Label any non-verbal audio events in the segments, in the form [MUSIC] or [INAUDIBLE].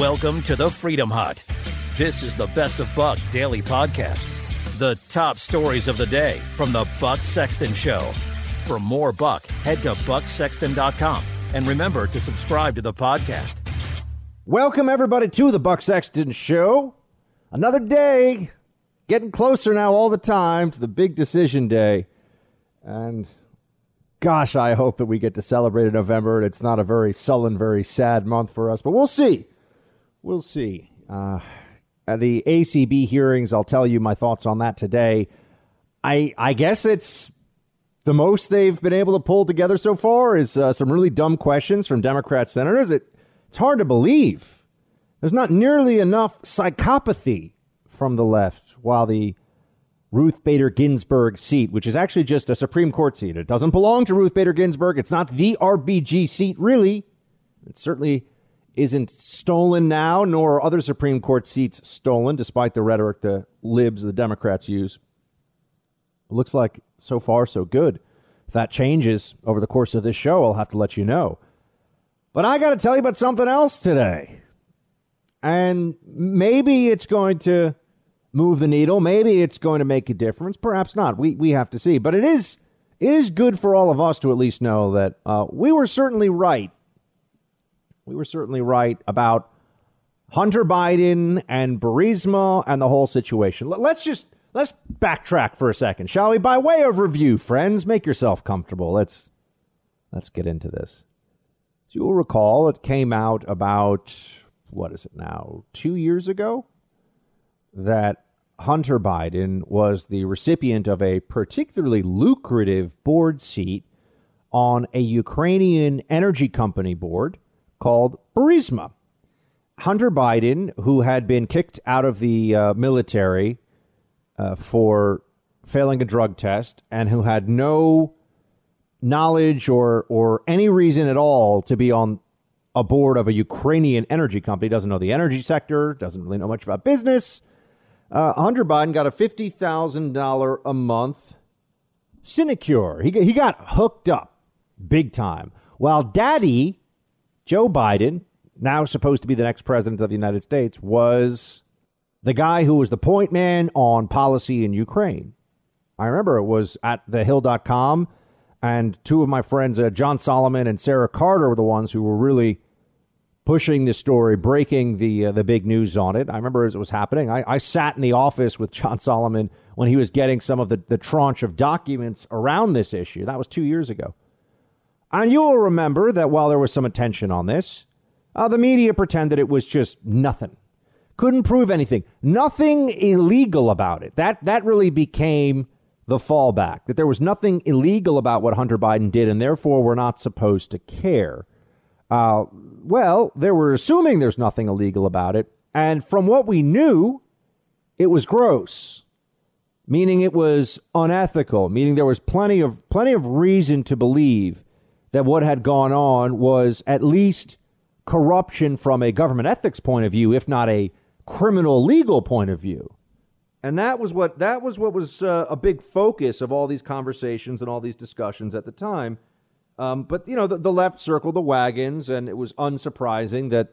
Welcome to the Freedom Hut. This is the Best of Buck daily podcast. The top stories of the day from the Buck Sexton Show. For more Buck, head to bucksexton.com and remember to subscribe to the podcast. Welcome, everybody, to the Buck Sexton Show. Another day, getting closer now all the time to the big decision day. And gosh, I hope that we get to celebrate in November and it's not a very sullen, very sad month for us, but we'll see. We'll see. Uh, the ACB hearings, I'll tell you my thoughts on that today. I I guess it's the most they've been able to pull together so far is uh, some really dumb questions from Democrat senators. It it's hard to believe. There's not nearly enough psychopathy from the left, while the Ruth Bader Ginsburg seat, which is actually just a Supreme Court seat, it doesn't belong to Ruth Bader Ginsburg. It's not the RBG seat, really. It's certainly isn't stolen now, nor are other Supreme Court seats stolen, despite the rhetoric the libs, the Democrats use. It looks like so far so good. If that changes over the course of this show, I'll have to let you know. But I got to tell you about something else today. And maybe it's going to move the needle. Maybe it's going to make a difference. Perhaps not. We, we have to see. But it is, it is good for all of us to at least know that uh, we were certainly right we were certainly right about Hunter Biden and Burisma and the whole situation. Let's just let's backtrack for a second, shall we? By way of review, friends, make yourself comfortable. Let's let's get into this. As you will recall, it came out about what is it now? Two years ago that Hunter Biden was the recipient of a particularly lucrative board seat on a Ukrainian energy company board called Burisma. Hunter Biden, who had been kicked out of the uh, military uh, for failing a drug test and who had no knowledge or, or any reason at all to be on a board of a Ukrainian energy company, doesn't know the energy sector, doesn't really know much about business. Uh, Hunter Biden got a $50,000 a month sinecure. He, he got hooked up big time. While daddy Joe Biden, now supposed to be the next president of the United States, was the guy who was the point man on policy in Ukraine. I remember it was at thehill.com, and two of my friends, uh, John Solomon and Sarah Carter, were the ones who were really pushing the story, breaking the uh, the big news on it. I remember as it was happening. I, I sat in the office with John Solomon when he was getting some of the, the tranche of documents around this issue. That was two years ago. And you will remember that while there was some attention on this, uh, the media pretended it was just nothing. Couldn't prove anything. Nothing illegal about it. That that really became the fallback. That there was nothing illegal about what Hunter Biden did, and therefore we're not supposed to care. Uh, well, they were assuming there's nothing illegal about it, and from what we knew, it was gross meaning it was unethical, meaning there was plenty of plenty of reason to believe that what had gone on was at least corruption from a government ethics point of view, if not a criminal legal point of view. And that was what that was what was uh, a big focus of all these conversations and all these discussions at the time. Um, but you know, the, the left circled the wagons, and it was unsurprising that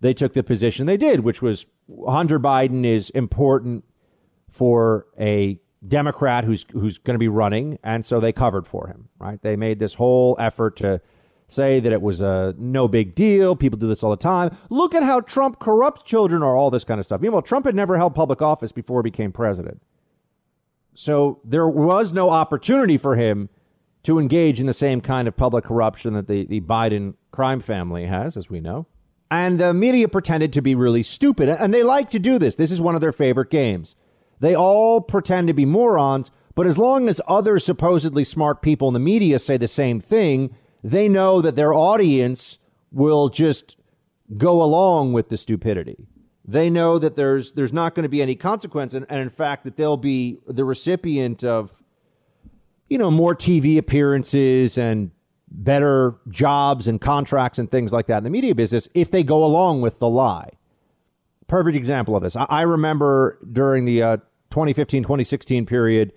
they took the position they did, which was Hunter Biden is important for a Democrat who's who's going to be running, and so they covered for him. Right? They made this whole effort to say that it was a no big deal. People do this all the time. Look at how Trump corrupts children or all this kind of stuff. Meanwhile, Trump had never held public office before he became president. So there was no opportunity for him to engage in the same kind of public corruption that the, the Biden crime family has, as we know. And the media pretended to be really stupid. And they like to do this. This is one of their favorite games. They all pretend to be morons, but as long as other supposedly smart people in the media say the same thing, they know that their audience will just go along with the stupidity. They know that there's there's not going to be any consequence, and, and in fact that they'll be the recipient of, you know, more TV appearances and better jobs and contracts and things like that in the media business if they go along with the lie. Perfect example of this. I, I remember during the uh, 2015 2016 period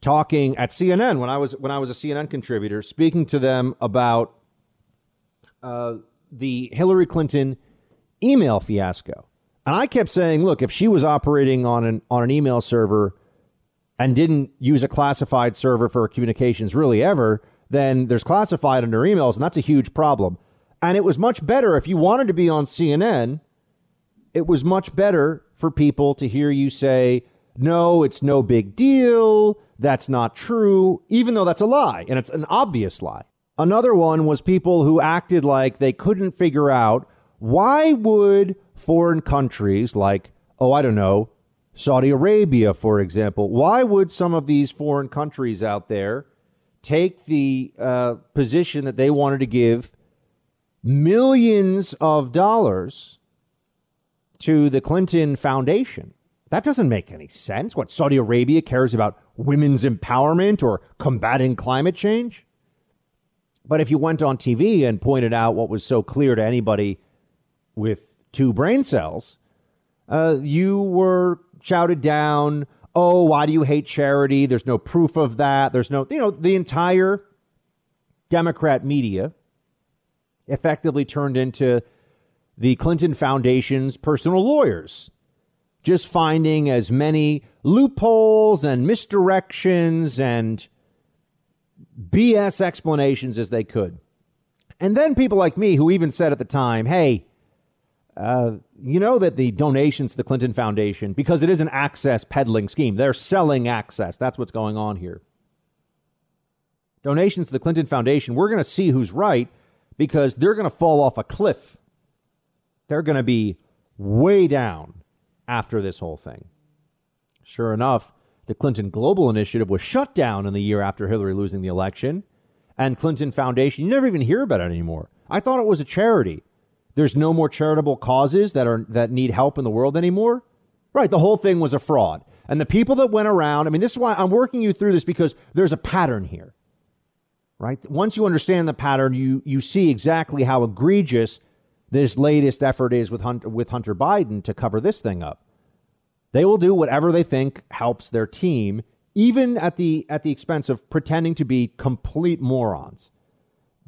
talking at CNN when I was when I was a CNN contributor, speaking to them about uh, the Hillary Clinton email fiasco. And I kept saying, look, if she was operating on an on an email server and didn't use a classified server for communications really ever, then there's classified under emails, and that's a huge problem. And it was much better if you wanted to be on CNN, it was much better for people to hear you say, no, it's no big deal. That's not true, even though that's a lie, and it's an obvious lie. Another one was people who acted like they couldn't figure out why would foreign countries like, oh, I don't know, Saudi Arabia, for example, why would some of these foreign countries out there take the uh, position that they wanted to give millions of dollars to the Clinton Foundation? That doesn't make any sense. What, Saudi Arabia cares about women's empowerment or combating climate change? But if you went on TV and pointed out what was so clear to anybody with two brain cells, uh, you were shouted down. Oh, why do you hate charity? There's no proof of that. There's no, you know, the entire Democrat media effectively turned into the Clinton Foundation's personal lawyers, just finding as many loopholes and misdirections and BS explanations as they could. And then people like me who even said at the time, hey, uh, you know that the donations to the Clinton Foundation, because it is an access peddling scheme, they're selling access. That's what's going on here. Donations to the Clinton Foundation, we're going to see who's right because they're going to fall off a cliff. They're going to be way down after this whole thing. Sure enough, the Clinton Global Initiative was shut down in the year after Hillary losing the election. And Clinton Foundation, you never even hear about it anymore. I thought it was a charity. There's no more charitable causes that are that need help in the world anymore. Right, the whole thing was a fraud. And the people that went around, I mean, this is why I'm working you through this because there's a pattern here. Right? Once you understand the pattern, you you see exactly how egregious this latest effort is with Hunter, with Hunter Biden to cover this thing up. They will do whatever they think helps their team, even at the at the expense of pretending to be complete morons.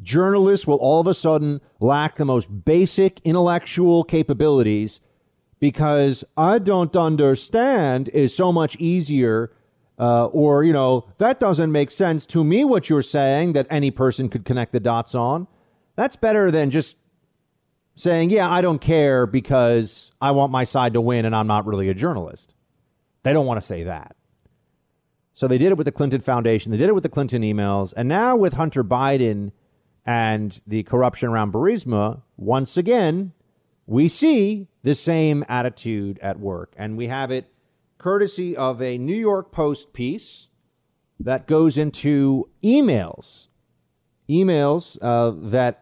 Journalists will all of a sudden lack the most basic intellectual capabilities because I don't understand is so much easier. Uh, or, you know, that doesn't make sense to me what you're saying that any person could connect the dots on. That's better than just saying, yeah, I don't care because I want my side to win and I'm not really a journalist. They don't want to say that. So they did it with the Clinton Foundation, they did it with the Clinton emails, and now with Hunter Biden and the corruption around Burisma, once again, we see the same attitude at work. And we have it courtesy of a New York Post piece that goes into emails, emails uh, that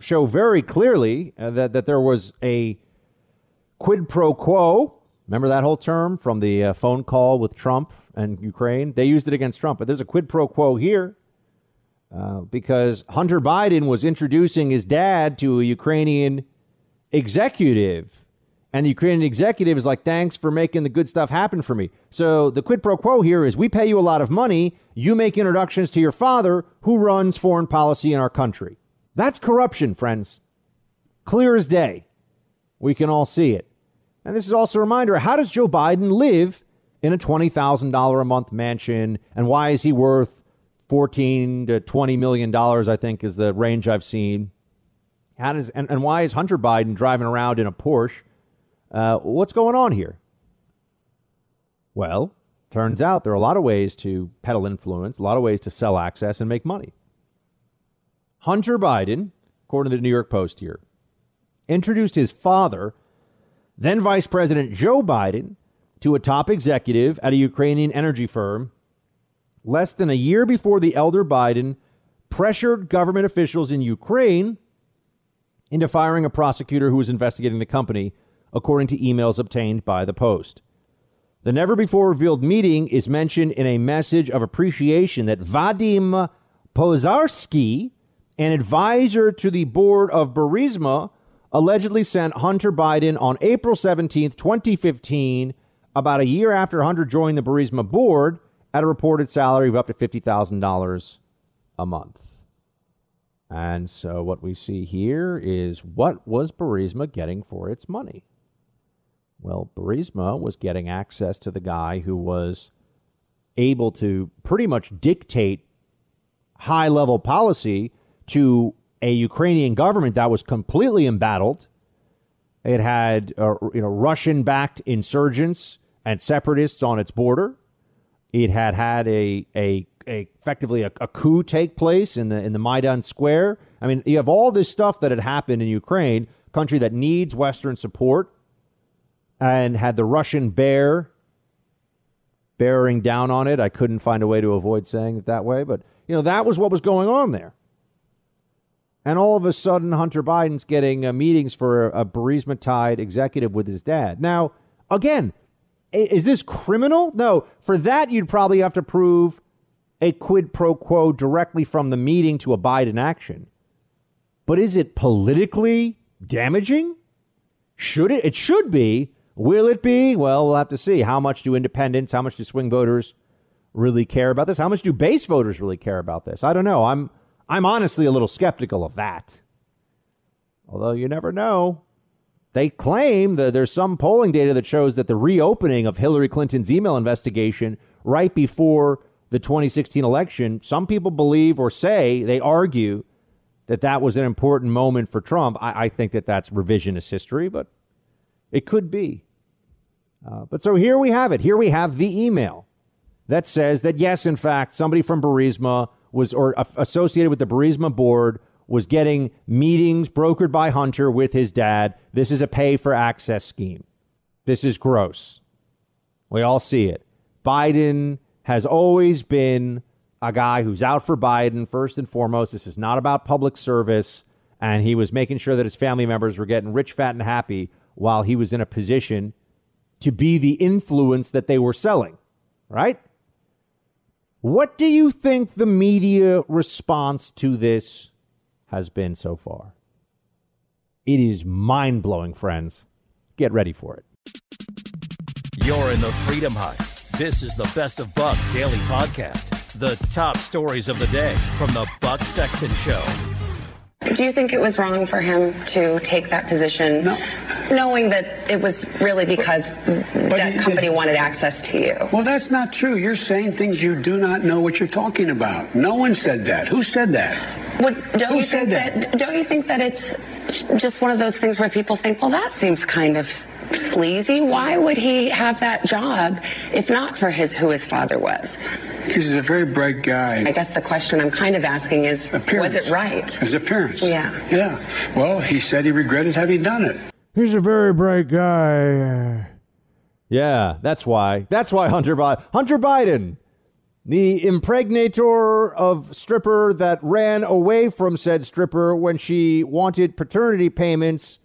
show very clearly uh, that, that there was a quid pro quo. Remember that whole term from the uh, phone call with Trump and Ukraine? They used it against Trump, but there's a quid pro quo here uh, because Hunter Biden was introducing his dad to a Ukrainian executive. And the Ukrainian executive is like, thanks for making the good stuff happen for me. So the quid pro quo here is we pay you a lot of money. You make introductions to your father who runs foreign policy in our country. That's corruption, friends. Clear as day. We can all see it. And this is also a reminder how does Joe Biden live in a $20,000 a month mansion? And why is he worth 14 to 20 million dollars, I think is the range I've seen? How does, and, and why is Hunter Biden driving around in a Porsche? Uh, what's going on here? Well, turns out there are a lot of ways to peddle influence, a lot of ways to sell access and make money. Hunter Biden, according to the New York Post here, introduced his father, then Vice President Joe Biden, to a top executive at a Ukrainian energy firm less than a year before the elder Biden pressured government officials in Ukraine into firing a prosecutor who was investigating the company, according to emails obtained by the Post. The never before revealed meeting is mentioned in a message of appreciation that Vadim Pozharskyi, an advisor to the board of Burisma allegedly sent Hunter Biden on April 17, 2015, about a year after Hunter joined the Burisma board, at a reported salary of up to $50,000 a month. And so what we see here is what was Burisma getting for its money? Well, Burisma was getting access to the guy who was able to pretty much dictate high level policy to a Ukrainian government that was completely embattled. It had uh, you know Russian backed insurgents and separatists on its border. It had had a, a, a effectively a, a, coup take place in the in the Maidan Square. I mean, you have all this stuff that had happened in Ukraine, country that needs Western support, and had the Russian bear bearing down on it. I couldn't find a way to avoid saying it that way, but you know that was what was going on there. And all of a sudden, Hunter Biden's getting uh, meetings for a, a Burisma tied executive with his dad. Now, again, is this criminal? No. For that, you'd probably have to prove a quid pro quo directly from the meeting to a Biden action. But is it politically damaging? Should it? It should be. Will it be? Well, we'll have to see. How much do independents, how much do swing voters really care about this? How much do base voters really care about this? I don't know. I'm I'm honestly a little skeptical of that. Although you never know. They claim that there's some polling data that shows that the reopening of Hillary Clinton's email investigation right before the 2016 election, some people believe or say, they argue that that was an important moment for Trump. I, I think that that's revisionist history, but it could be. Uh, but so here we have it. Here we have the email that says that, yes, in fact, somebody from Burisma was or associated with the Burisma board was getting meetings brokered by Hunter with his dad. This is a pay for access scheme. This is gross. We all see it. Biden has always been a guy who's out for Biden first and foremost. This is not about public service. And he was making sure that his family members were getting rich, fat, and happy while he was in a position to be the influence that they were selling, right? What do you think the media response to this has been so far. It is mind blowing, friends. Get ready for it. You're in the Freedom Hut. This is the Best of Buck Daily Podcast. The top stories of the day from the Buck Sexton Show. Do you think it was wrong for him to take that position, no. knowing that it was really because but, that company wanted access to you? Well, that's not true. You're saying things you do not know what you're talking about. No one said that. Who said that? don't Who you think that? that? Don't you think that it's just one of those things where people think, well, that seems kind of sleazy. Why would he have that job if not for his who his father was? Because he's a very bright guy. I guess the question I'm kind of asking is, appearance. was it right? His appearance. Yeah. Yeah. Well, he said he regretted having done it. He's a very bright guy. Yeah, that's why. That's why Hunter Biden. Hunter Biden the impregnator of stripper that ran away from said stripper when she wanted paternity payments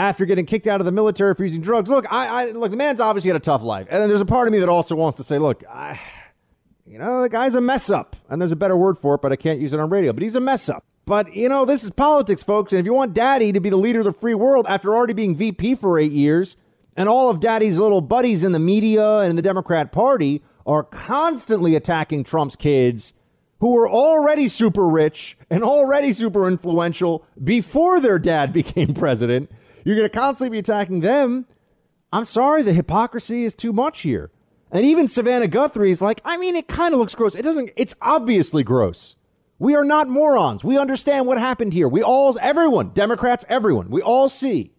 after getting kicked out of the military for using drugs. Look, I, I look, the man's obviously had a tough life, and there's a part of me that also wants to say, look, I, you know, the guy's a mess up, and there's a better word for it, but I can't use it on radio. But he's a mess up. But you know, this is politics, folks, and if you want Daddy to be the leader of the free world after already being VP for eight years, and all of Daddy's little buddies in the media and the Democrat Party are constantly attacking Trump's kids who were already super rich and already super influential before their dad [LAUGHS] became president. You're going to constantly be attacking them. I'm sorry, the hypocrisy is too much here. And even Savannah Guthrie is like, I mean, it kind of looks gross. It doesn't, it's obviously gross. We are not morons. We understand what happened here. We all, everyone, Democrats, everyone, we all see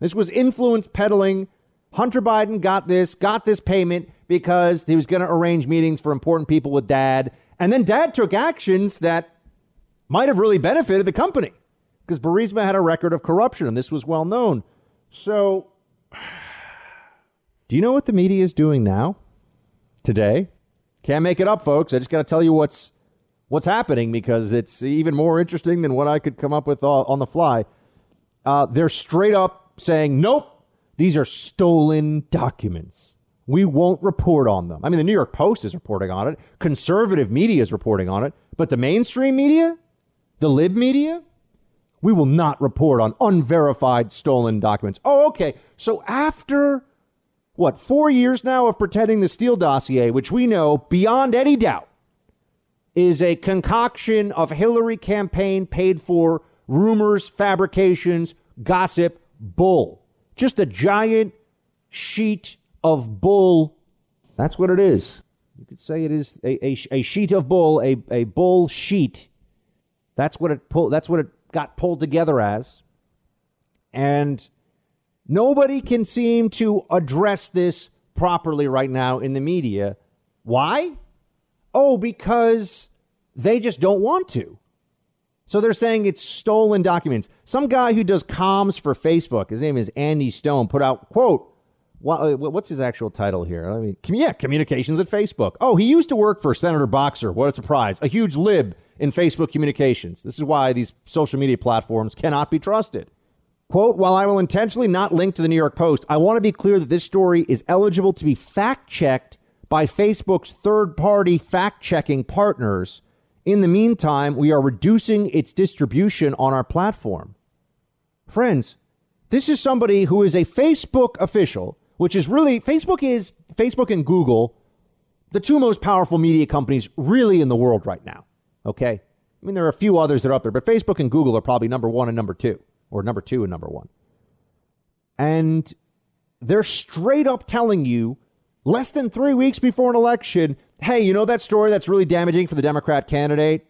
this was influence peddling. Hunter Biden got this, got this payment because he was going to arrange meetings for important people with dad. And then dad took actions that might have really benefited the company because Burisma had a record of corruption and this was well known. So, [SIGHS] do you know what the media is doing now? Today? Can't make it up, folks. I just got to tell you what's what's happening because it's even more interesting than what I could come up with on the fly. Uh, they're straight up saying, nope, these are stolen documents. We won't report on them. I mean, the New York Post is reporting on it, conservative media is reporting on it, but the mainstream media, the lib media, we will not report on unverified stolen documents. Oh, okay. So after what, four years now of pretending the Steele dossier, which we know beyond any doubt is a concoction of Hillary campaign paid for rumors, fabrications, gossip, bull. Just a giant sheet of bull. That's what it is. You could say it is a, a, a sheet of bull, a, a bull sheet. That's what it pull, that's what it got pulled together as. And nobody can seem to address this properly right now in the media. Why? Oh, because they just don't want to. So they're saying it's stolen documents. Some guy who does comms for Facebook, his name is Andy Stone, put out, quote, Uh, what's his actual title here? I mean, yeah, communications at Facebook. Oh, he used to work for Senator Boxer. What a surprise. A huge lib in Facebook communications. This is why these social media platforms cannot be trusted. Quote, while I will intentionally not link to the New York Post, I want to be clear that this story is eligible to be fact checked by Facebook's third party fact checking partners. In the meantime, we are reducing its distribution on our platform. Friends, this is somebody who is a Facebook official, which is really Facebook is Facebook and Google, the two most powerful media companies really in the world right now. Okay? I mean, there are a few others that are up there, but Facebook and Google are probably number one and number two, or number two and number one. And they're straight up telling you less than three weeks before an election, hey, you know that story that's really damaging for the Democrat candidate?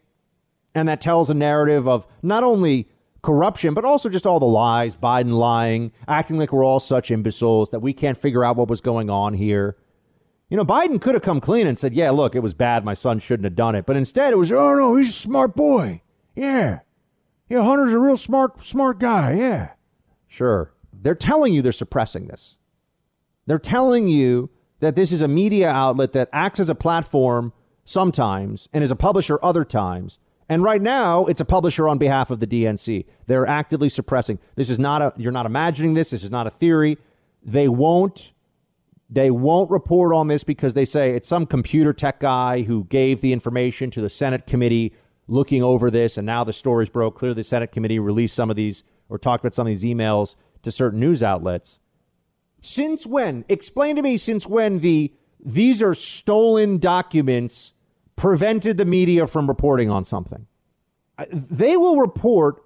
And that tells a narrative of not only corruption, but also just all the lies, Biden lying, acting like we're all such imbeciles that we can't figure out what was going on here. You know, Biden could have come clean and said, yeah, look, it was bad. My son shouldn't have done it. But instead, it was, oh, no, he's a smart boy. Yeah. Yeah, Hunter's a real smart, smart guy. Yeah. Sure. They're telling you they're suppressing this. They're telling you that this is a media outlet that acts as a platform sometimes and is a publisher other times. And right now, it's a publisher on behalf of the DNC. They're actively suppressing. This is not a, you're not imagining this. This is not a theory. They won't, they won't report on this because they say it's some computer tech guy who gave the information to the Senate committee looking over this. And now the stories broke. Clearly, the Senate committee released some of these or talked about some of these emails to certain news outlets. Since when? Explain to me since when the these are stolen documents prevented the media from reporting on something. Uh, they will report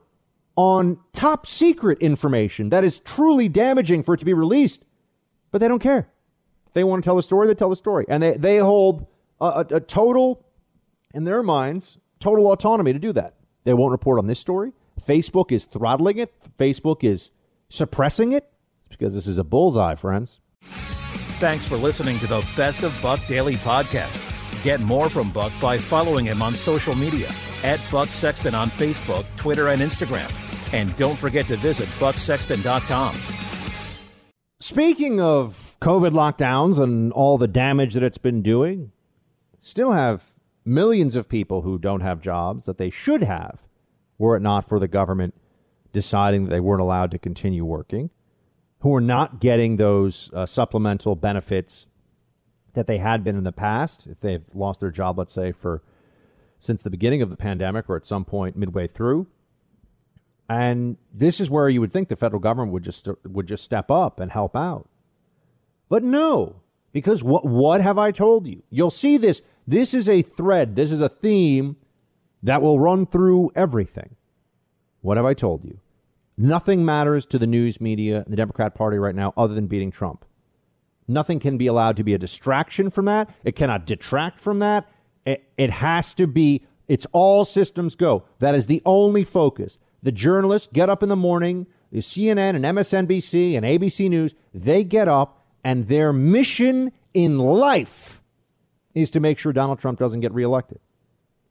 on top secret information that is truly damaging for it to be released, but they don't care. If they want to tell a story, they tell the story. And they, they hold a, a, a total, in their minds, total autonomy to do that. They won't report on this story. Facebook is throttling it, Facebook is suppressing it. It's because this is a bullseye, friends. Thanks for listening to the Best of Buck Daily Podcast. Get more from Buck by following him on social media at Buck Sexton on Facebook, Twitter, and Instagram. And don't forget to visit bucksexton.com. Speaking of COVID lockdowns and all the damage that it's been doing, still have millions of people who don't have jobs that they should have were it not for the government deciding that they weren't allowed to continue working who are not getting those uh, supplemental benefits that they had been in the past if they've lost their job, let's say, for since the beginning of the pandemic or at some point midway through. And this is where you would think the federal government would just would just step up and help out. But no, because what what have I told you? You'll see this. This is a thread. This is a theme that will run through everything. What have I told you? Nothing matters to the news media and the Democrat Party right now other than beating Trump. Nothing can be allowed to be a distraction from that. It cannot detract from that. It, it has to be, it's all systems go. That is the only focus. The journalists get up in the morning, the CNN and MSNBC and ABC News, they get up and their mission in life is to make sure Donald Trump doesn't get reelected.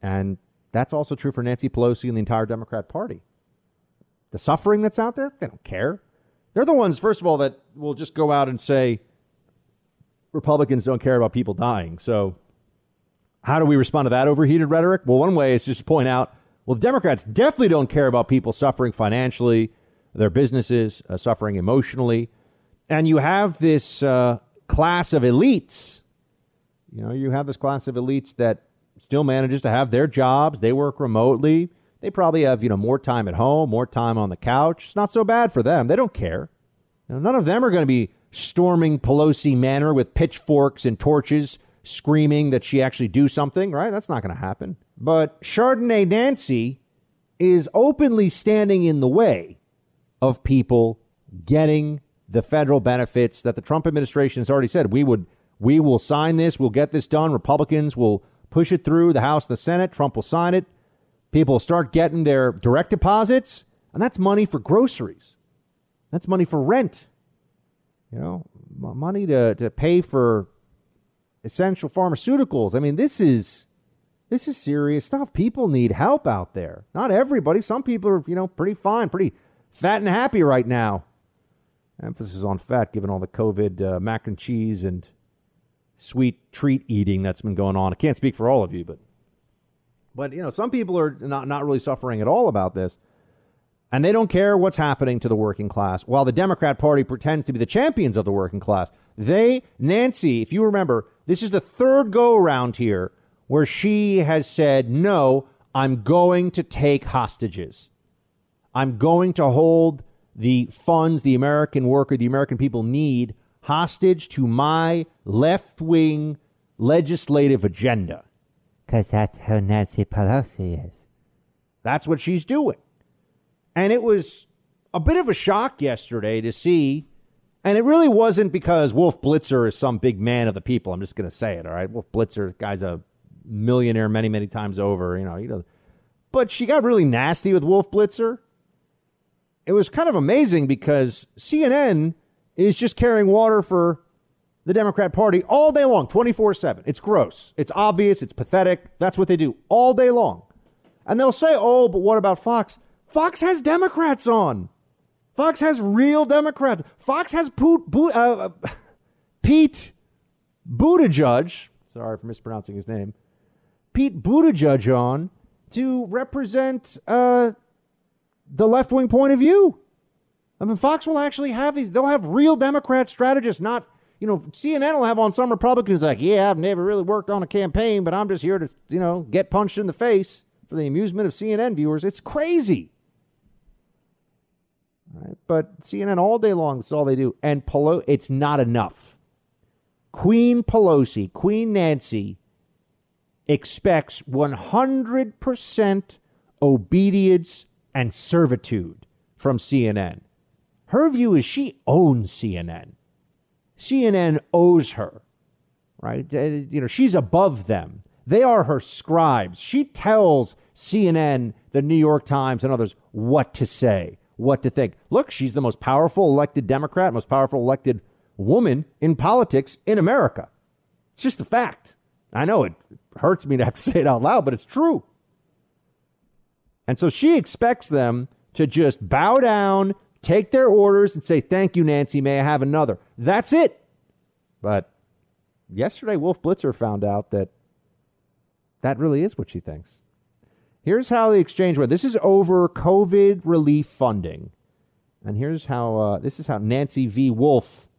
And that's also true for Nancy Pelosi and the entire Democrat Party the suffering that's out there, they don't care. They're the ones, first of all, that will just go out and say Republicans don't care about people dying. So, how do we respond to that overheated rhetoric? Well, one way is just to point out well, Democrats definitely don't care about people suffering financially, their businesses uh, suffering emotionally. And you have this uh, class of elites. You know, you have this class of elites that still manages to have their jobs, they work remotely they probably have, you know, more time at home, more time on the couch. It's not so bad for them. They don't care. You know, none of them are going to be storming Pelosi Manor with pitchforks and torches, screaming that she actually do something, right? That's not going to happen. But Chardonnay Nancy is openly standing in the way of people getting the federal benefits that the Trump administration has already said we would we will sign this, we'll get this done. Republicans will push it through the House, the Senate, Trump will sign it. People will start getting their direct deposits, and that's money for groceries. That's money for rent. You know, money to, to pay for essential pharmaceuticals. I mean, this is this is serious stuff. People need help out there. Not everybody. Some people are, you know, pretty fine, pretty fat and happy right now. Emphasis on fat, given all the COVID uh, mac and cheese and sweet treat eating that's been going on. I can't speak for all of you, but but you know, some people are not not really suffering at all about this. And they don't care what's happening to the working class. While the Democrat Party pretends to be the champions of the working class, they, Nancy, if you remember, this is the third go around here where she has said, no, I'm going to take hostages. I'm going to hold the funds the American worker, the American people need hostage to my left wing legislative agenda. Because that's how Nancy Pelosi is. That's what she's doing. And it was a bit of a shock yesterday to see. And it really wasn't because Wolf Blitzer is some big man of the people. I'm just going to say it, all right? Wolf Blitzer, guy's a millionaire many, many times over, you know. You know. But she got really nasty with Wolf Blitzer. It was kind of amazing because CNN is just carrying water for the Democrat Party all day long, 24 7. It's gross. It's obvious. It's pathetic. That's what they do all day long. And they'll say, oh, but what about Fox? Fox has Democrats on. Fox has real Democrats. Fox has Poot, uh, [LAUGHS] Pete Buttigieg. Sorry for mispronouncing his name. Pete Buttigieg on to represent uh, the left wing point of view. I mean, Fox will actually have these. They'll have real Democrat strategists, not you know. CNN will have on some Republicans like, yeah, I've never really worked on a campaign, but I'm just here to you know get punched in the face for the amusement of CNN viewers. It's crazy. Right? But CNN all day long, that's all they do. And Pelosi, it's not enough. Queen Pelosi, Queen Nancy, expects 100% obedience and servitude from CNN. Her view is she owns CNN. CNN owes her, right? Uh, you know, she's above them. They are her scribes. She tells CNN, the New York Times, and others what to say, what to think. Look, she's the most powerful elected Democrat, most powerful elected woman in politics in America. It's just a fact. I know it hurts me to have to [LAUGHS] say it out loud, but it's true. And so she expects them to just bow down, take their orders, and say, Thank you, Nancy. May I have another? That's it. But yesterday, Wolf Blitzer found out that that really is what she thinks. Here's how the exchange went. This is over COVID relief funding. And here's how uh, this is how Nancy v. Wolf,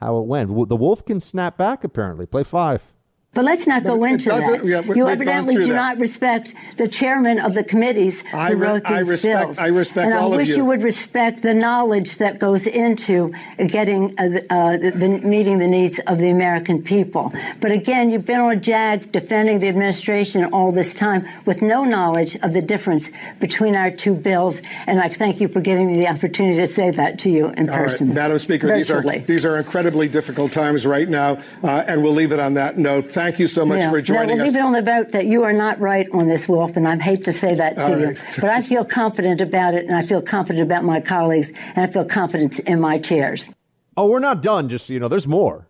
how it went. The Wolf can snap back, apparently. Play five. But let's not go into that. Yeah, you evidently do that. not respect the chairman of the committees who I re- wrote these I respect, bills. I respect and all I wish you. you. would respect the knowledge that goes into getting uh, uh, the, the, meeting the needs of the American people. But again, you've been on a jag defending the administration all this time with no knowledge of the difference between our two bills. And I thank you for giving me the opportunity to say that to you in all person. Right. Madam Speaker, these are these are incredibly difficult times right now, uh, and we'll leave it on that note. Thank Thank you so much yeah. for joining no, we'll us. leave it on the vote that you are not right on this, Wolf, and I hate to say that to All you, right. but I feel confident about it, and I feel confident about my colleagues, and I feel confidence in my chairs. Oh, we're not done. Just you know, there's more,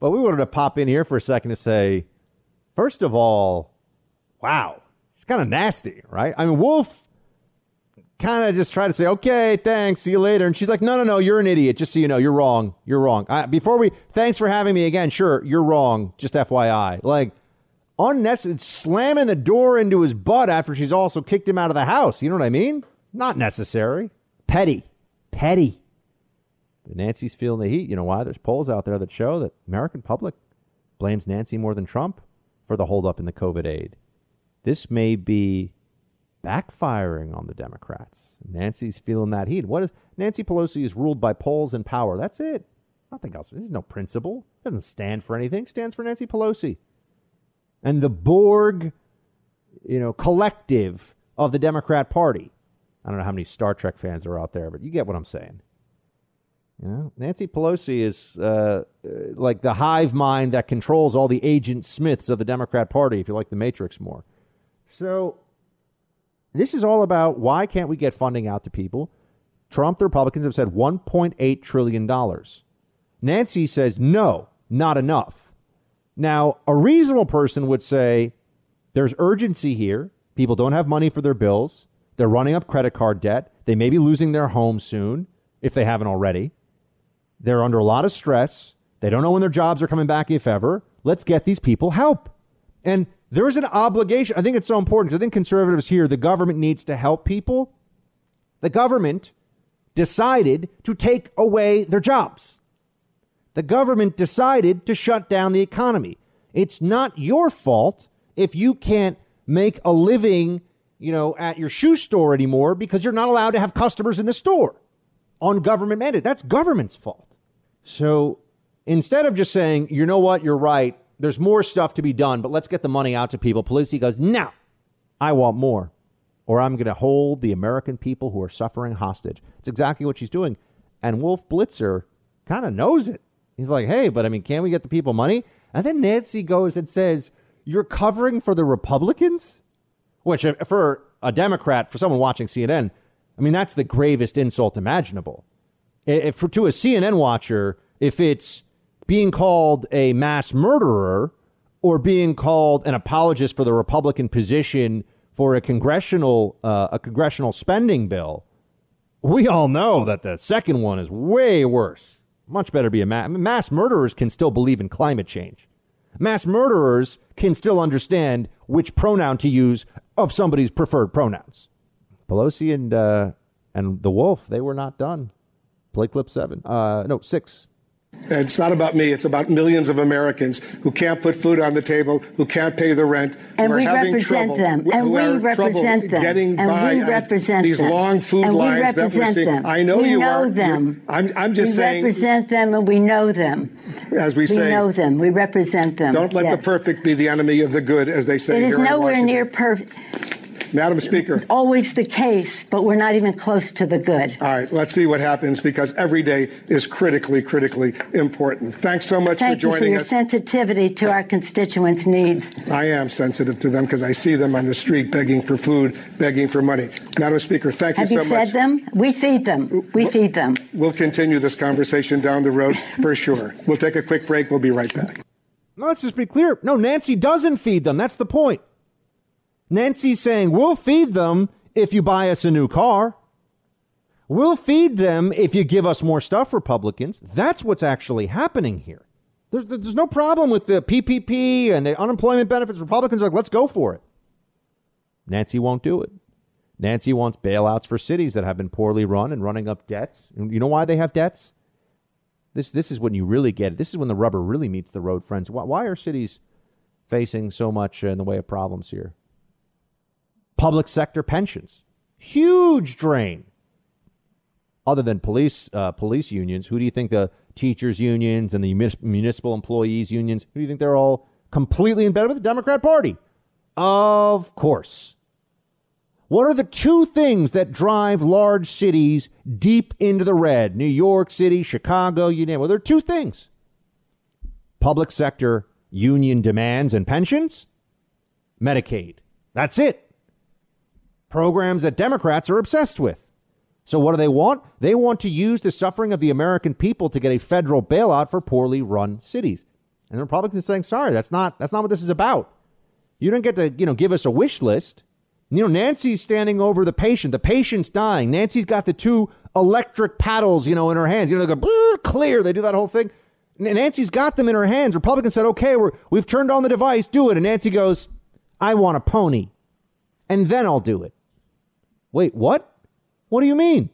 but we wanted to pop in here for a second to say, first of all, wow, it's kind of nasty, right? I mean, Wolf kind of just try to say, okay, thanks, see you later. And she's like, no, no, no, you're an idiot. Just so you know, you're wrong. You're wrong. I, before we, thanks for having me again. Sure, you're wrong. Just FYI. Like, unnecessary, slamming the door into his butt after she's also kicked him out of the house. You know what I mean? Not necessary. Petty. Petty. But Nancy's feeling the heat. You know why? There's polls out there that show that American public blames Nancy more than Trump for the holdup in the COVID aid. This may be backfiring on the Democrats. Nancy's feeling that heat. What is Nancy Pelosi is ruled by polls and power. That's it. Nothing else. There's no principle. Doesn't stand for anything. Stands for Nancy Pelosi. And the Borg you know, collective of the Democrat Party. I don't know how many Star Trek fans are out there, but you get what I'm saying. You know, Nancy Pelosi is uh, uh, like the hive mind that controls all the agent Smiths of the Democrat Party, if you like the Matrix more. So, this is all about why can't we get funding out to people? Trump, the Republicans have said $1.8 trillion. Nancy says, no, not enough. Now, a reasonable person would say there's urgency here. People don't have money for their bills. They're running up credit card debt. They may be losing their home soon if they haven't already. They're under a lot of stress. They don't know when their jobs are coming back, if ever. Let's get these people help. And there's an obligation. I think it's so important. I think conservatives here, the government needs to help people. The government decided to take away their jobs. The government decided to shut down the economy. It's not your fault if you can't make a living, you know, at your shoe store anymore because you're not allowed to have customers in the store on government mandate. That's government's fault. So instead of just saying, you know what, you're right, there's more stuff to be done, but let's get the money out to people, Pelosi goes, no, I want more. Or I'm going to hold the American people who are suffering hostage. It's exactly what she's doing. And Wolf Blitzer kind of knows it. He's like, hey, but I mean, can we get the people money? And then Nancy goes and says, you're covering for the Republicans? Which, uh, for a Democrat, for someone watching CNN, I mean, that's the gravest insult imaginable. If for, to a CNN watcher, if it's being called a mass murderer or being called an apologist for the Republican position for a congressional uh, a congressional spending bill, we all know that the second one is way worse. Much better be a mass. Mass murderers can still believe in climate change. Mass murderers can still understand which pronoun to use of somebody's preferred pronouns. Pelosi and uh, and the wolf, they were not done. Play clip seven. Uh, no, six. It's not about me. It's about millions of Americans who can't put food on the table, who can't pay the rent, and we represent them. And we represent them. Getting and by we represent these them. long food and lines we represent that we're seeing. them. I know we you know are. them. I'm, I'm just we saying. represent them, and we know them. As we, we say, we know them. We represent them. Don't let yes. the perfect be the enemy of the good, as they say. It is here nowhere near perfect. Madam Speaker. Always the case, but we're not even close to the good. All right, let's see what happens because every day is critically, critically important. Thanks so much Thank for you for your us. sensitivity to our constituents' needs. I am sensitive to them because I see them on the street begging for food, begging for money. Madam Speaker, thank Have you you so fed much. them? We feed them. We feed them. We'll continue this conversation down the road for sure. We'll take a quick break. We'll be right back. Let's just be clear. No, Nancy doesn't feed them. That's the point. Nancy's saying, we'll feed them if you buy us a new car. We'll feed them if you give us more stuff, Republicans. That's what's actually happening here. There's, there's no problem with the PPP and the unemployment benefits. Republicans are like, let's go for it. Nancy won't do it. Nancy wants bailouts for cities that have been poorly run and running up debts. And you know why they have debts? This, this is when you really get it. This is when the rubber really meets the road, friends. Why, why are cities facing so much in the way of problems here? Public sector pensions, huge drain. Other than police uh, police unions, who do you think the teachers unions and the municipal employees unions? Who do you think they're all completely in bed with the Democrat Party? Of course. What are the two things that drive large cities deep into the red? New York City, Chicago, you name it. Well, there are two things public sector union demands and pensions, Medicaid. That's it. Programs that Democrats are obsessed with. So, what do they want? They want to use the suffering of the American people to get a federal bailout for poorly run cities. And the Republicans are saying, sorry, that's not, that's not what this is about. You don't get to, you know, give us a wish list. You know, Nancy's standing over the patient. The patient's dying. Nancy's got the two electric paddles, you know, in her hands. You know, they go clear. They do that whole thing. Nancy's got them in her hands. Republicans said, okay, we're, we've turned on the device. Do it. And Nancy goes, I want a pony. And then I'll do it. Wait, what? What do you mean?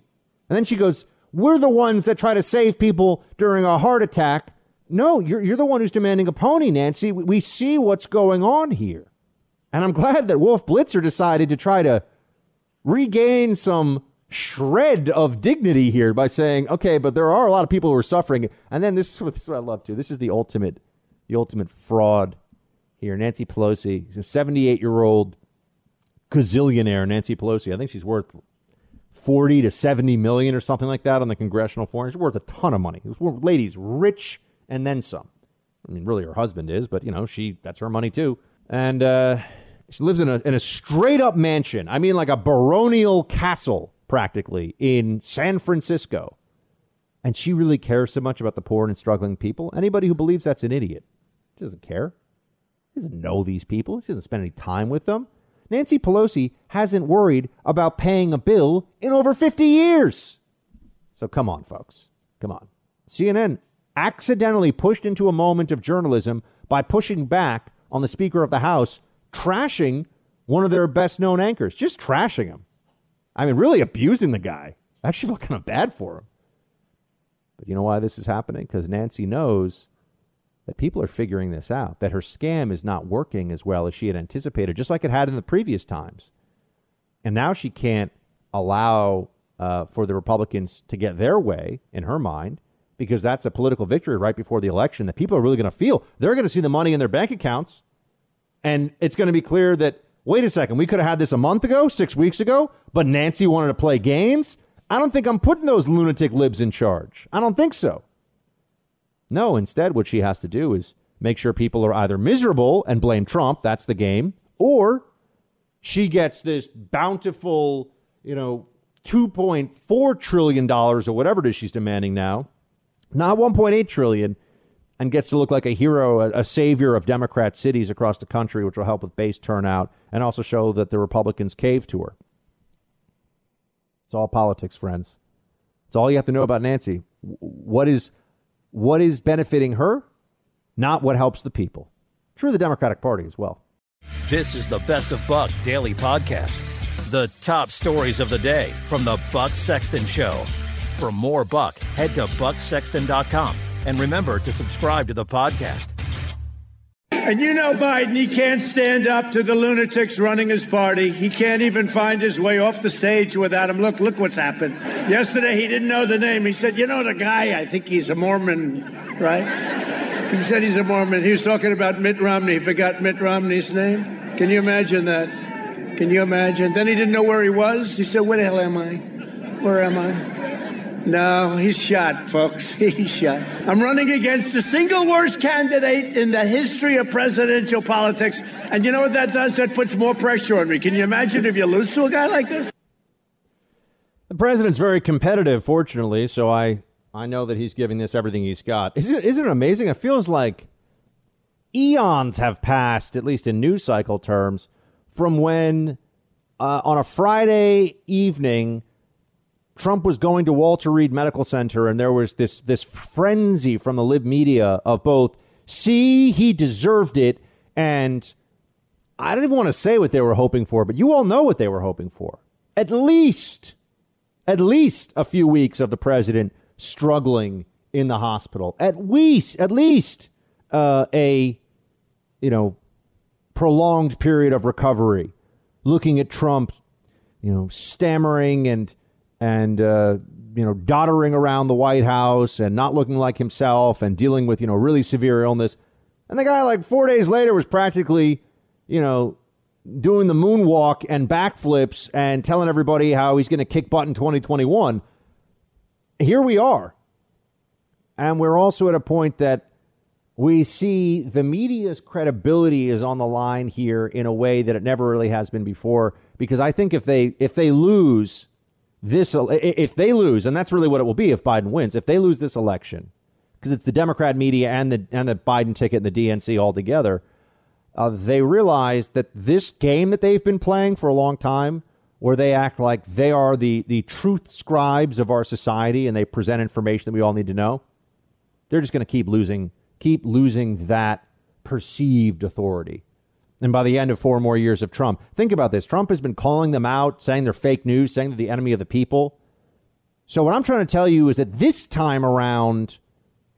And then she goes, We're the ones that try to save people during a heart attack. No, you're, you're the one who's demanding a pony, Nancy. We, we see what's going on here. And I'm glad that Wolf Blitzer decided to try to regain some shred of dignity here by saying, okay, but there are a lot of people who are suffering. And then this is what, this is what I love too. This is the ultimate, the ultimate fraud here. Nancy Pelosi, she's a 78 year old gazillionaire, Nancy Pelosi. I think she's worth 40 to 70 million or something like that on the congressional floor. She's worth a ton of money. This lady's rich and then some. I mean, really, her husband is, but you know, she that's her money too. And uh, she lives in a in a straight up mansion. I mean, like a baronial castle, practically in San Francisco. And she really cares so much about the poor and struggling people. Anybody who believes that's an idiot. She doesn't care. She doesn't know these people. She doesn't spend any time with them. Nancy Pelosi hasn't worried about paying a bill in over 50 years. So come on, folks. Come on. CNN accidentally pushed into a moment of journalism by pushing back on the Speaker of the House, trashing one of their best known anchors, just trashing him. I mean, really abusing the guy. I actually feel kind of bad for him. But you know why this is happening? Because Nancy knows that people are figuring this out, that her scam is not working as well as she had anticipated, just like it had in the previous times. And now she can't allow uh, for the Republicans to get their way in her mind because that's a political victory right before the election that people are really going to feel. They're going to see the money in their bank accounts. And it's going to be clear that, wait a second, we could have had this a month ago, six weeks ago, but Nancy wanted to play games. I don't think I'm putting those lunatic libs in charge. I don't think so. No, instead, what she has to do is make sure people are either miserable and blame Trump, that's the game, or she gets this bountiful, you know, $2.4 trillion or whatever it is she's demanding now, not 1.8 trillion, and gets to look like a hero, a, a savior of Democrat cities across the country, which will help with base turnout and also show that the Republicans cave to her. It's all politics, friends. It's all you have to know about Nancy. What is what is benefiting her, not what helps the people. True, the Democratic Party as well. This is the Best of Buck Daily Podcast. The top stories of the day from the Buck Sexton Show. For more Buck, head to bucksexton.com and remember to subscribe to the podcast. And you know Biden, he can't stand up to the lunatics running his party. He can't even find his way off the stage without him. Look, look what's happened. Yesterday, he didn't know the name. He said, You know the guy, I think he's a Mormon, right? He said he's a Mormon. He was talking about Mitt Romney. He forgot Mitt Romney's name. Can you imagine that? Can you imagine? Then he didn't know where he was. He said, Where the hell am I? Where am I? No, he's shot, folks. [LAUGHS] He's shot. I'm running against the single worst candidate in the history of presidential politics. And you know what that does? That puts more pressure on me. Can you imagine if you lose to a guy like this? The president's very competitive, fortunately, so I, I know that he's giving this everything he's got. Isn't it, isn't it amazing? It feels like eons have passed, at least in news cycle terms, from when uh, on a Friday evening Trump was going to Walter Reed Medical Center, and there was this this frenzy from the lib media of both, see, he deserved it, and I didn't want to say what they were hoping for, but you all know what they were hoping for. At least, at least a few weeks of the president struggling in the hospital. At least, at least uh, a, you know, prolonged period of recovery. Looking at Trump, you know, stammering and and uh, you know doddering around the White House and not looking like himself and dealing with you know really severe illness. And the guy like four days later was practically you know doing the moonwalk and backflips and telling everybody how he's going to kick butt in 2021. Here we are. And we're also at a point that we see the media's credibility is on the line here in a way that it never really has been before because I think if they if they lose this if they lose, and that's really what it will be if Biden wins. If they lose this election, because it's the Democrat media and the and the Biden ticket and the DNC all together, uh, they realize that this game that they've been playing for a long time, where they act like they are the the truth scribes of our society and they present information that we all need to know, they're just going to keep losing keep losing that perceived authority. And by the end of four more years of Trump, think about this. Trump has been calling them out, saying they're fake news, saying they're the enemy of the people. So, what I'm trying to tell you is that this time around,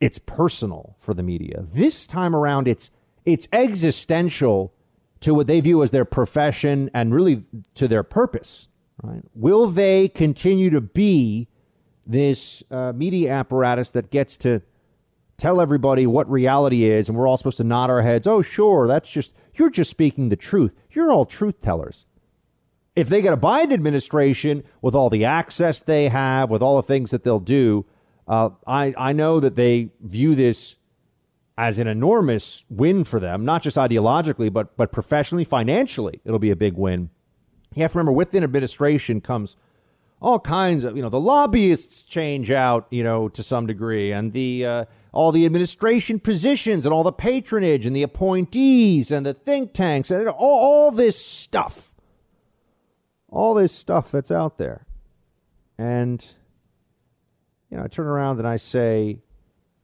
it's personal for the media. This time around, it's, it's existential to what they view as their profession and really to their purpose. Right? Will they continue to be this uh, media apparatus that gets to tell everybody what reality is, and we're all supposed to nod our heads. Oh, sure, that's just, you're just speaking the truth. You're all truth tellers. If they get a Biden administration with all the access they have, with all the things that they'll do, uh, I, I know that they view this as an enormous win for them, not just ideologically, but, but professionally, financially. It'll be a big win. You have to remember, within administration comes all kinds of, you know, the lobbyists change out, you know, to some degree, and the uh, all the administration positions and all the patronage and the appointees and the think tanks and all, all this stuff, all this stuff that's out there, and you know, I turn around and I say,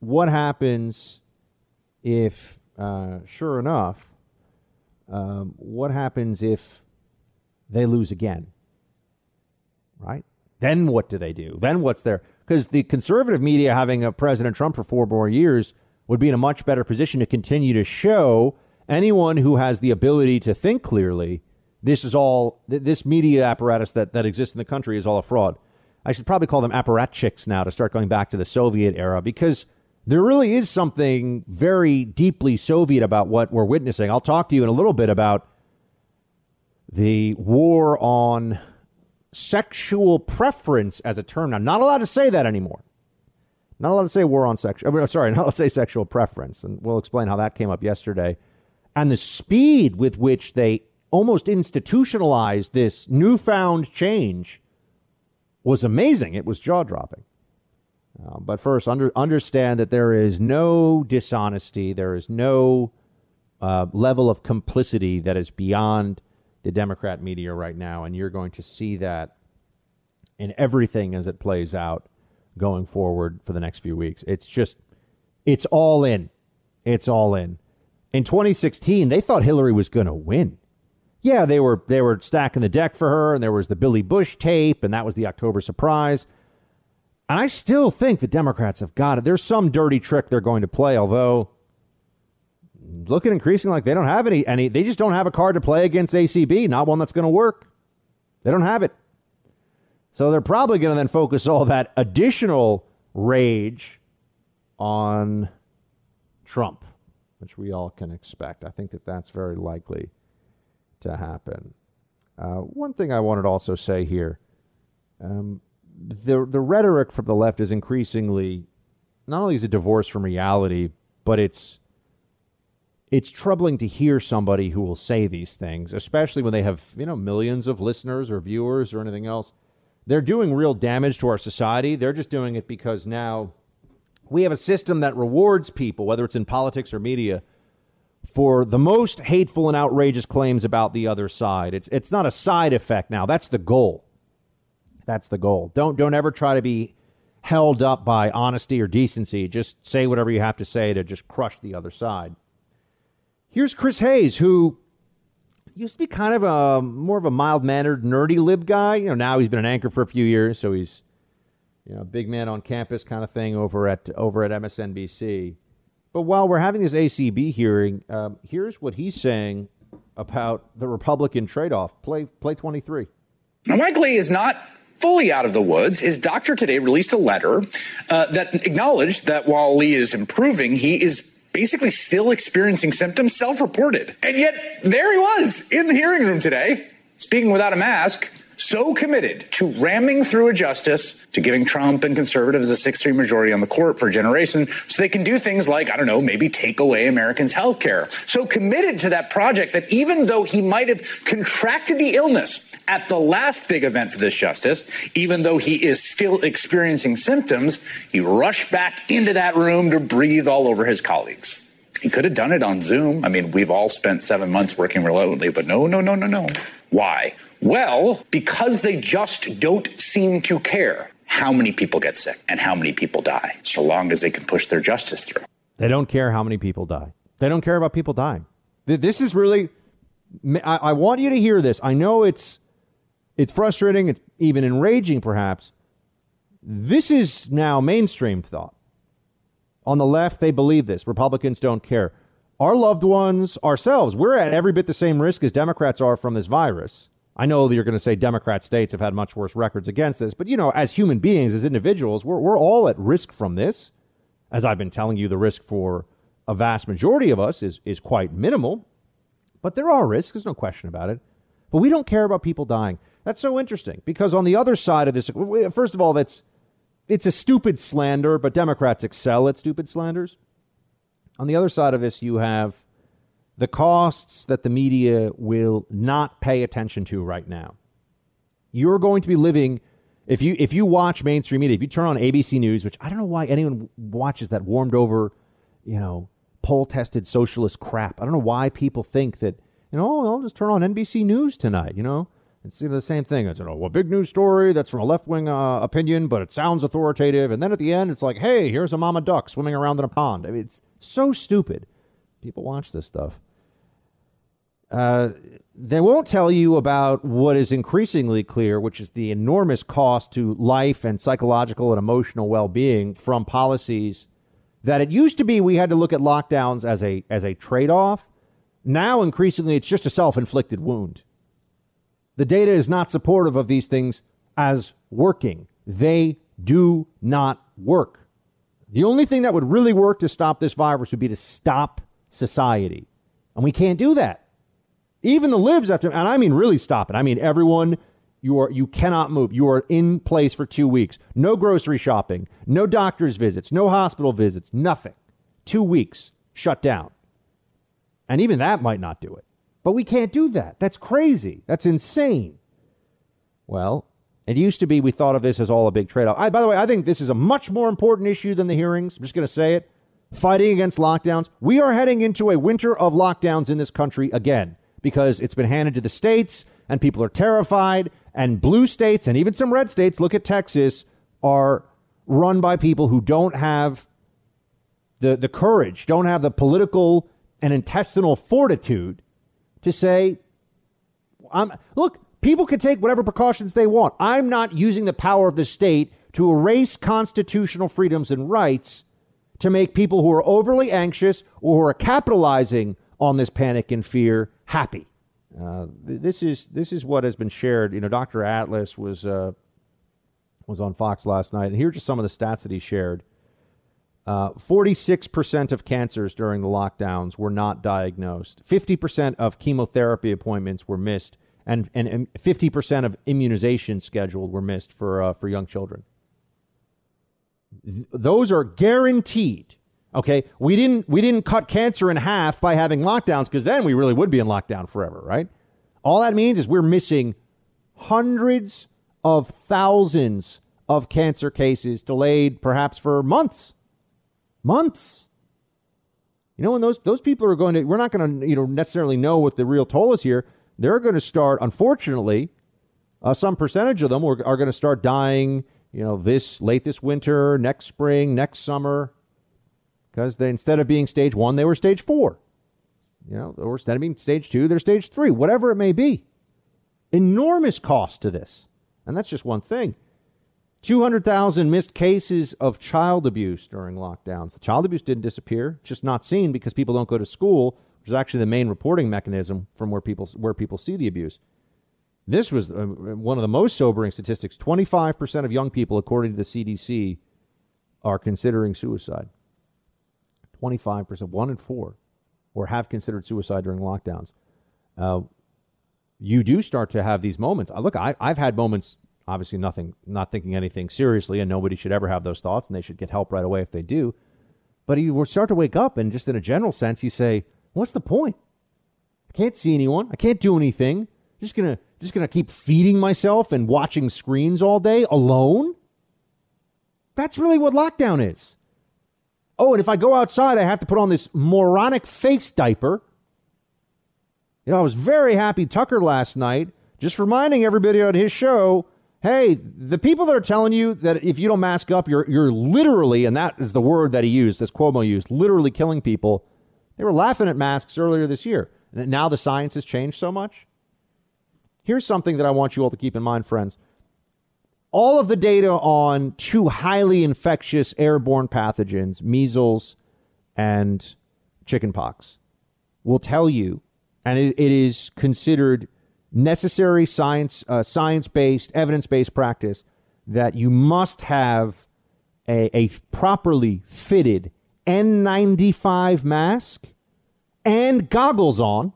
what happens if, uh, sure enough, um, what happens if they lose again? Right? Then what do they do? Then what's there? Because the conservative media having a President Trump for four more years would be in a much better position to continue to show anyone who has the ability to think clearly this is all this media apparatus that, that exists in the country is all a fraud. I should probably call them apparatchiks now to start going back to the Soviet era because there really is something very deeply Soviet about what we're witnessing. I'll talk to you in a little bit about the war on sexual preference as a term. Now, not allowed to say that anymore. Not allowed to say war on sexual. I mean, sorry, [LAUGHS] not allowed to say sexual preference, and we'll explain how that came up yesterday. And the speed with which they almost institutionalized this newfound change was amazing. It was jaw dropping. Uh, but first, under, understand that there is no dishonesty, there is no uh, level of complicity that is beyond the Democrat media right now, and you're going to see that in everything as it plays out going forward for the next few weeks. It's just, it's all in. It's all in. In 2016, they thought Hillary was going to win yeah, they were they were stacking the deck for her, and there was the Billy Bush tape, and that was the October surprise. And I still think the Democrats have got it. There's some dirty trick they're going to play, although looking increasingly like they don't have any any they just don't have a card to play against ACB, not one that's going to work. They don't have it. So they're probably going to then focus all that additional rage on Trump, which we all can expect. I think that that's very likely to happen. Uh, one thing I wanted to also say here um, the, the rhetoric from the left is increasingly not only is it divorced from reality, but it's it's troubling to hear somebody who will say these things, especially when they have you know millions of listeners or viewers or anything else. They're doing real damage to our society. They're just doing it because now we have a system that rewards people, whether it's in politics or media, for the most hateful and outrageous claims about the other side. It's it's not a side effect now. That's the goal. That's the goal. Don't don't ever try to be held up by honesty or decency. Just say whatever you have to say to just crush the other side. Here's Chris Hayes, who used to be kind of a more of a mild mannered, nerdy lib guy. You know, now he's been an anchor for a few years, so he's you know, big man on campus kind of thing over at over at MSNBC. But while we're having this ACB hearing, um, here's what he's saying about the Republican trade off. Play, play 23. Now, Mike Lee is not fully out of the woods. His doctor today released a letter uh, that acknowledged that while Lee is improving, he is basically still experiencing symptoms self reported. And yet, there he was in the hearing room today, speaking without a mask so committed to ramming through a justice, to giving Trump and conservatives a 6 3 majority on the court for a generation so they can do things like, I don't know, maybe take away Americans' health care. So committed to that project that even though he might have contracted the illness at the last big event for this justice, even though he is still experiencing symptoms, he rushed back into that room to breathe all over his colleagues. He could have done it on Zoom. I mean, we've all spent seven months working remotely, but no, no, no, no, no. Why? Well, because they just don't seem to care how many people get sick and how many people die, so long as they can push their justice through. They don't care how many people die. They don't care about people dying. This is really. I, want you to hear this. I know it's it's frustrating. It's even enraging, perhaps. This is now mainstream thought. On the left, they believe this. Republicans don't care. Our loved ones, ourselves, we're at every bit the same risk as Democrats are from this virus. I know that you're going to say Democrat states have had much worse records against this, but you know, as human beings, as individuals, we're, we're all at risk from this. As I've been telling you, the risk for a vast majority of us is, is quite minimal, but there are risks. There's no question about it. But we don't care about people dying. That's so interesting because on the other side of this, first of all, that's it's a stupid slander, but Democrats excel at stupid slanders. On the other side of this, you have the costs that the media will not pay attention to right now. You're going to be living if you if you watch mainstream media, if you turn on ABC News, which I don't know why anyone watches that warmed over, you know, poll tested socialist crap. I don't know why people think that you know oh, I'll just turn on NBC News tonight. You know, it's the same thing. It's, you know, a big news story that's from a left wing uh, opinion, but it sounds authoritative. And then at the end, it's like, hey, here's a mama duck swimming around in a pond. I mean, it's so stupid. People watch this stuff. Uh, they won't tell you about what is increasingly clear, which is the enormous cost to life and psychological and emotional well being from policies that it used to be we had to look at lockdowns as a as a trade off. Now increasingly it's just a self inflicted wound. The data is not supportive of these things as working. They do not work. The only thing that would really work to stop this virus would be to stop society. And we can't do that. Even the libs have to, and I mean really stop it. I mean everyone, you are you cannot move. You are in place for two weeks. No grocery shopping, no doctor's visits, no hospital visits, nothing. Two weeks shut down. And even that might not do it. But we can't do that. That's crazy. That's insane. Well, it used to be we thought of this as all a big trade off. by the way, I think this is a much more important issue than the hearings. I'm just going to say it. Fighting against lockdowns. We are heading into a winter of lockdowns in this country again because it's been handed to the states and people are terrified. And blue states and even some red states, look at Texas, are run by people who don't have the, the courage, don't have the political and intestinal fortitude to say, I'm, look, people can take whatever precautions they want. I'm not using the power of the state to erase constitutional freedoms and rights to make people who are overly anxious or who are capitalizing on this panic and fear happy. Uh, this is this is what has been shared. You know, Dr. Atlas was uh, was on Fox last night, and here are just some of the stats that he shared. Uh, forty-six percent of cancers during the lockdowns were not diagnosed. Fifty percent of chemotherapy appointments were missed, and and fifty percent of immunizations scheduled were missed for uh, for young children. Th- those are guaranteed. Okay, we didn't we didn't cut cancer in half by having lockdowns because then we really would be in lockdown forever, right? All that means is we're missing hundreds of thousands of cancer cases delayed perhaps for months months. You know, when those those people are going to, we're not going to, you know, necessarily know what the real toll is here. They're going to start, unfortunately, uh, some percentage of them are, are going to start dying. You know, this late this winter, next spring, next summer, because they instead of being stage one, they were stage four. You know, or instead of being stage two, they're stage three, whatever it may be. Enormous cost to this, and that's just one thing. 200,000 missed cases of child abuse during lockdowns. The child abuse didn't disappear, just not seen because people don't go to school, which is actually the main reporting mechanism from where people where people see the abuse. This was uh, one of the most sobering statistics. 25% of young people according to the CDC are considering suicide. 25%, 1 in 4 or have considered suicide during lockdowns. Uh, you do start to have these moments. Look, I, I've had moments obviously nothing not thinking anything seriously and nobody should ever have those thoughts and they should get help right away if they do. But you start to wake up and just in a general sense you say what's the point? I can't see anyone. I can't do anything. I'm just gonna just gonna keep feeding myself and watching screens all day alone? That's really what lockdown is. Oh and if i go outside i have to put on this moronic face diaper. You know i was very happy tucker last night just reminding everybody on his show hey, the people that are telling you that if you don't mask up, you're you're literally, and that is the word that he used, as Cuomo used, literally killing people. They were laughing at masks earlier this year. And now the science has changed so much. Here's something that I want you all to keep in mind, friends. All of the data on two highly infectious airborne pathogens, measles and chickenpox, will tell you, and it, it is considered necessary science, uh, science-based, evidence-based practice that you must have a, a properly fitted N95 mask and goggles on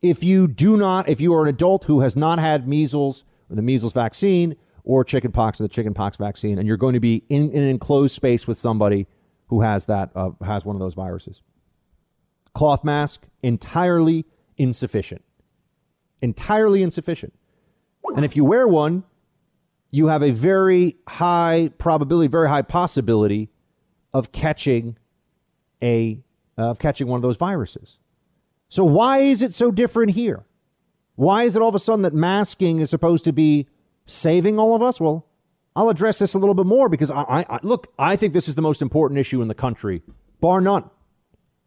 if you do not, if you are an adult who has not had measles or the measles vaccine or chickenpox or the chickenpox vaccine, and you're going to be in, in an enclosed space with somebody who has that uh, has one of those viruses. Cloth mask entirely insufficient. Entirely insufficient. And if you wear one, you have a very high probability, very high possibility of catching a uh, of catching one of those viruses. So why is it so different here? Why is it all of a sudden that masking is supposed to be saving all of us? Well, I'll address this a little bit more because I, I, I look, I think this is the most important issue in the country, bar none.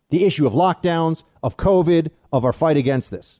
The issue of lockdowns, of COVID, of our fight against this.